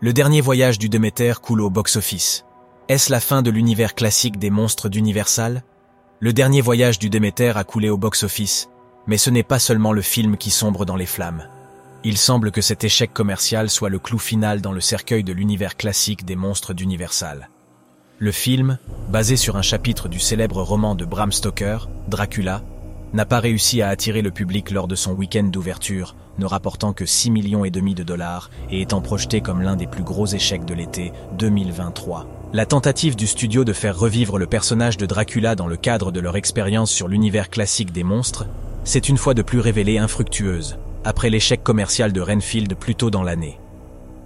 Le dernier voyage du Déméter coule au box-office. Est-ce la fin de l'univers classique des monstres d'Universal? Le dernier voyage du Déméter a coulé au box-office, mais ce n'est pas seulement le film qui sombre dans les flammes. Il semble que cet échec commercial soit le clou final dans le cercueil de l'univers classique des monstres d'Universal. Le film, basé sur un chapitre du célèbre roman de Bram Stoker, Dracula, n'a pas réussi à attirer le public lors de son week-end d'ouverture, ne rapportant que 6 millions et demi de dollars et étant projeté comme l'un des plus gros échecs de l'été 2023. La tentative du studio de faire revivre le personnage de Dracula dans le cadre de leur expérience sur l'univers classique des monstres s'est une fois de plus révélée infructueuse, après l'échec commercial de Renfield plus tôt dans l'année.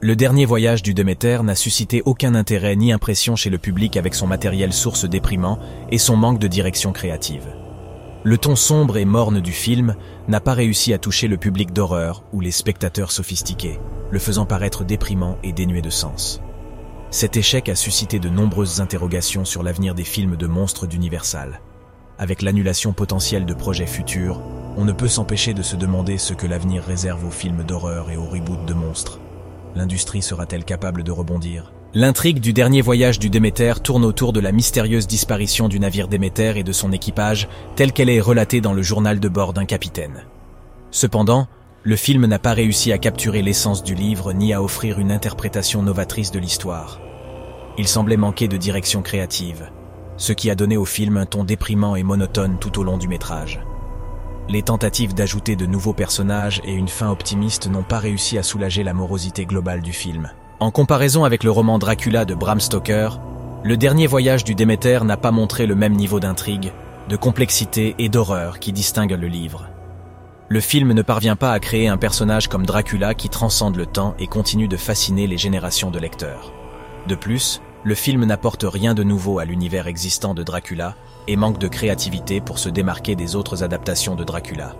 Le dernier voyage du Demeter n'a suscité aucun intérêt ni impression chez le public avec son matériel source déprimant et son manque de direction créative. Le ton sombre et morne du film n'a pas réussi à toucher le public d'horreur ou les spectateurs sophistiqués, le faisant paraître déprimant et dénué de sens. Cet échec a suscité de nombreuses interrogations sur l'avenir des films de monstres d'Universal. Avec l'annulation potentielle de projets futurs, on ne peut s'empêcher de se demander ce que l'avenir réserve aux films d'horreur et aux reboots de monstres. L'industrie sera-t-elle capable de rebondir? L'intrigue du dernier voyage du Déméter tourne autour de la mystérieuse disparition du navire Déméter et de son équipage, telle qu'elle est relatée dans le journal de bord d'un capitaine. Cependant, le film n'a pas réussi à capturer l'essence du livre ni à offrir une interprétation novatrice de l'histoire. Il semblait manquer de direction créative, ce qui a donné au film un ton déprimant et monotone tout au long du métrage. Les tentatives d'ajouter de nouveaux personnages et une fin optimiste n'ont pas réussi à soulager la morosité globale du film. En comparaison avec le roman Dracula de Bram Stoker, le dernier voyage du Déméter n'a pas montré le même niveau d'intrigue, de complexité et d'horreur qui distingue le livre. Le film ne parvient pas à créer un personnage comme Dracula qui transcende le temps et continue de fasciner les générations de lecteurs. De plus, le film n'apporte rien de nouveau à l'univers existant de Dracula et manque de créativité pour se démarquer des autres adaptations de Dracula.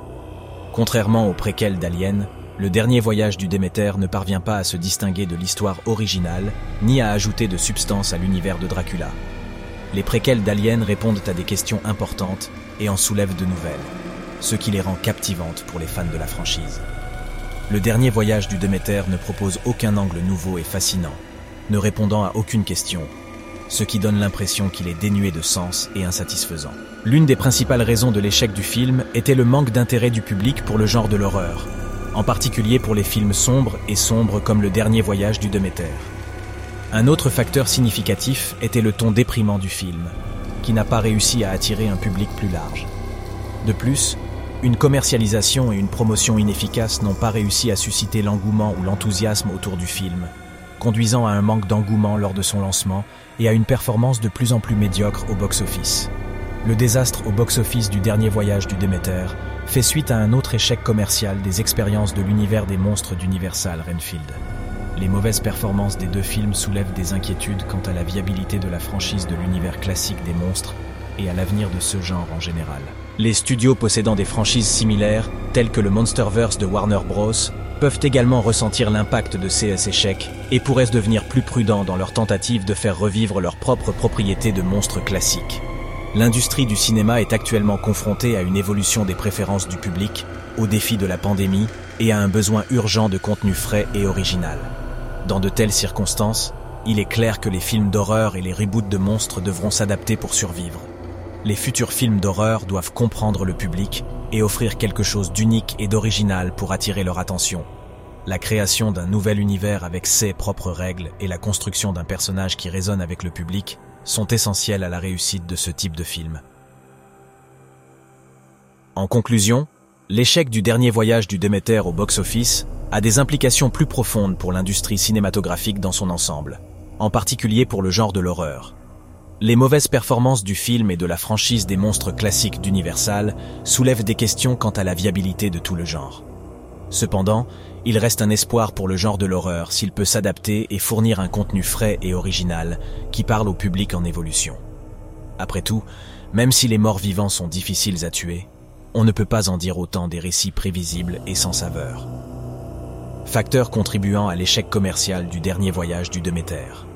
Contrairement aux préquels d'Alien, le dernier voyage du Déméter ne parvient pas à se distinguer de l'histoire originale, ni à ajouter de substance à l'univers de Dracula. Les préquels d'Alien répondent à des questions importantes et en soulèvent de nouvelles, ce qui les rend captivantes pour les fans de la franchise. Le dernier voyage du Déméter ne propose aucun angle nouveau et fascinant, ne répondant à aucune question, ce qui donne l'impression qu'il est dénué de sens et insatisfaisant. L'une des principales raisons de l'échec du film était le manque d'intérêt du public pour le genre de l'horreur, en particulier pour les films sombres et sombres comme Le Dernier Voyage du Demeter. Un autre facteur significatif était le ton déprimant du film, qui n'a pas réussi à attirer un public plus large. De plus, une commercialisation et une promotion inefficaces n'ont pas réussi à susciter l'engouement ou l'enthousiasme autour du film, conduisant à un manque d'engouement lors de son lancement et à une performance de plus en plus médiocre au box-office. Le désastre au box-office du dernier voyage du Déméter fait suite à un autre échec commercial des expériences de l'univers des monstres d'Universal Renfield. Les mauvaises performances des deux films soulèvent des inquiétudes quant à la viabilité de la franchise de l'univers classique des monstres et à l'avenir de ce genre en général. Les studios possédant des franchises similaires, telles que le Monsterverse de Warner Bros., peuvent également ressentir l'impact de ces échecs et pourraient devenir plus prudents dans leur tentative de faire revivre leur propre propriété de monstres classiques. L'industrie du cinéma est actuellement confrontée à une évolution des préférences du public, au défi de la pandémie et à un besoin urgent de contenu frais et original. Dans de telles circonstances, il est clair que les films d'horreur et les reboots de monstres devront s'adapter pour survivre. Les futurs films d'horreur doivent comprendre le public et offrir quelque chose d'unique et d'original pour attirer leur attention. La création d'un nouvel univers avec ses propres règles et la construction d'un personnage qui résonne avec le public sont essentiels à la réussite de ce type de film. En conclusion, l'échec du dernier voyage du Déméter au box-office a des implications plus profondes pour l'industrie cinématographique dans son ensemble, en particulier pour le genre de l'horreur. Les mauvaises performances du film et de la franchise des monstres classiques d'Universal soulèvent des questions quant à la viabilité de tout le genre. Cependant, il reste un espoir pour le genre de l'horreur s'il peut s'adapter et fournir un contenu frais et original qui parle au public en évolution. Après tout, même si les morts vivants sont difficiles à tuer, on ne peut pas en dire autant des récits prévisibles et sans saveur. Facteur contribuant à l'échec commercial du dernier voyage du Demeter.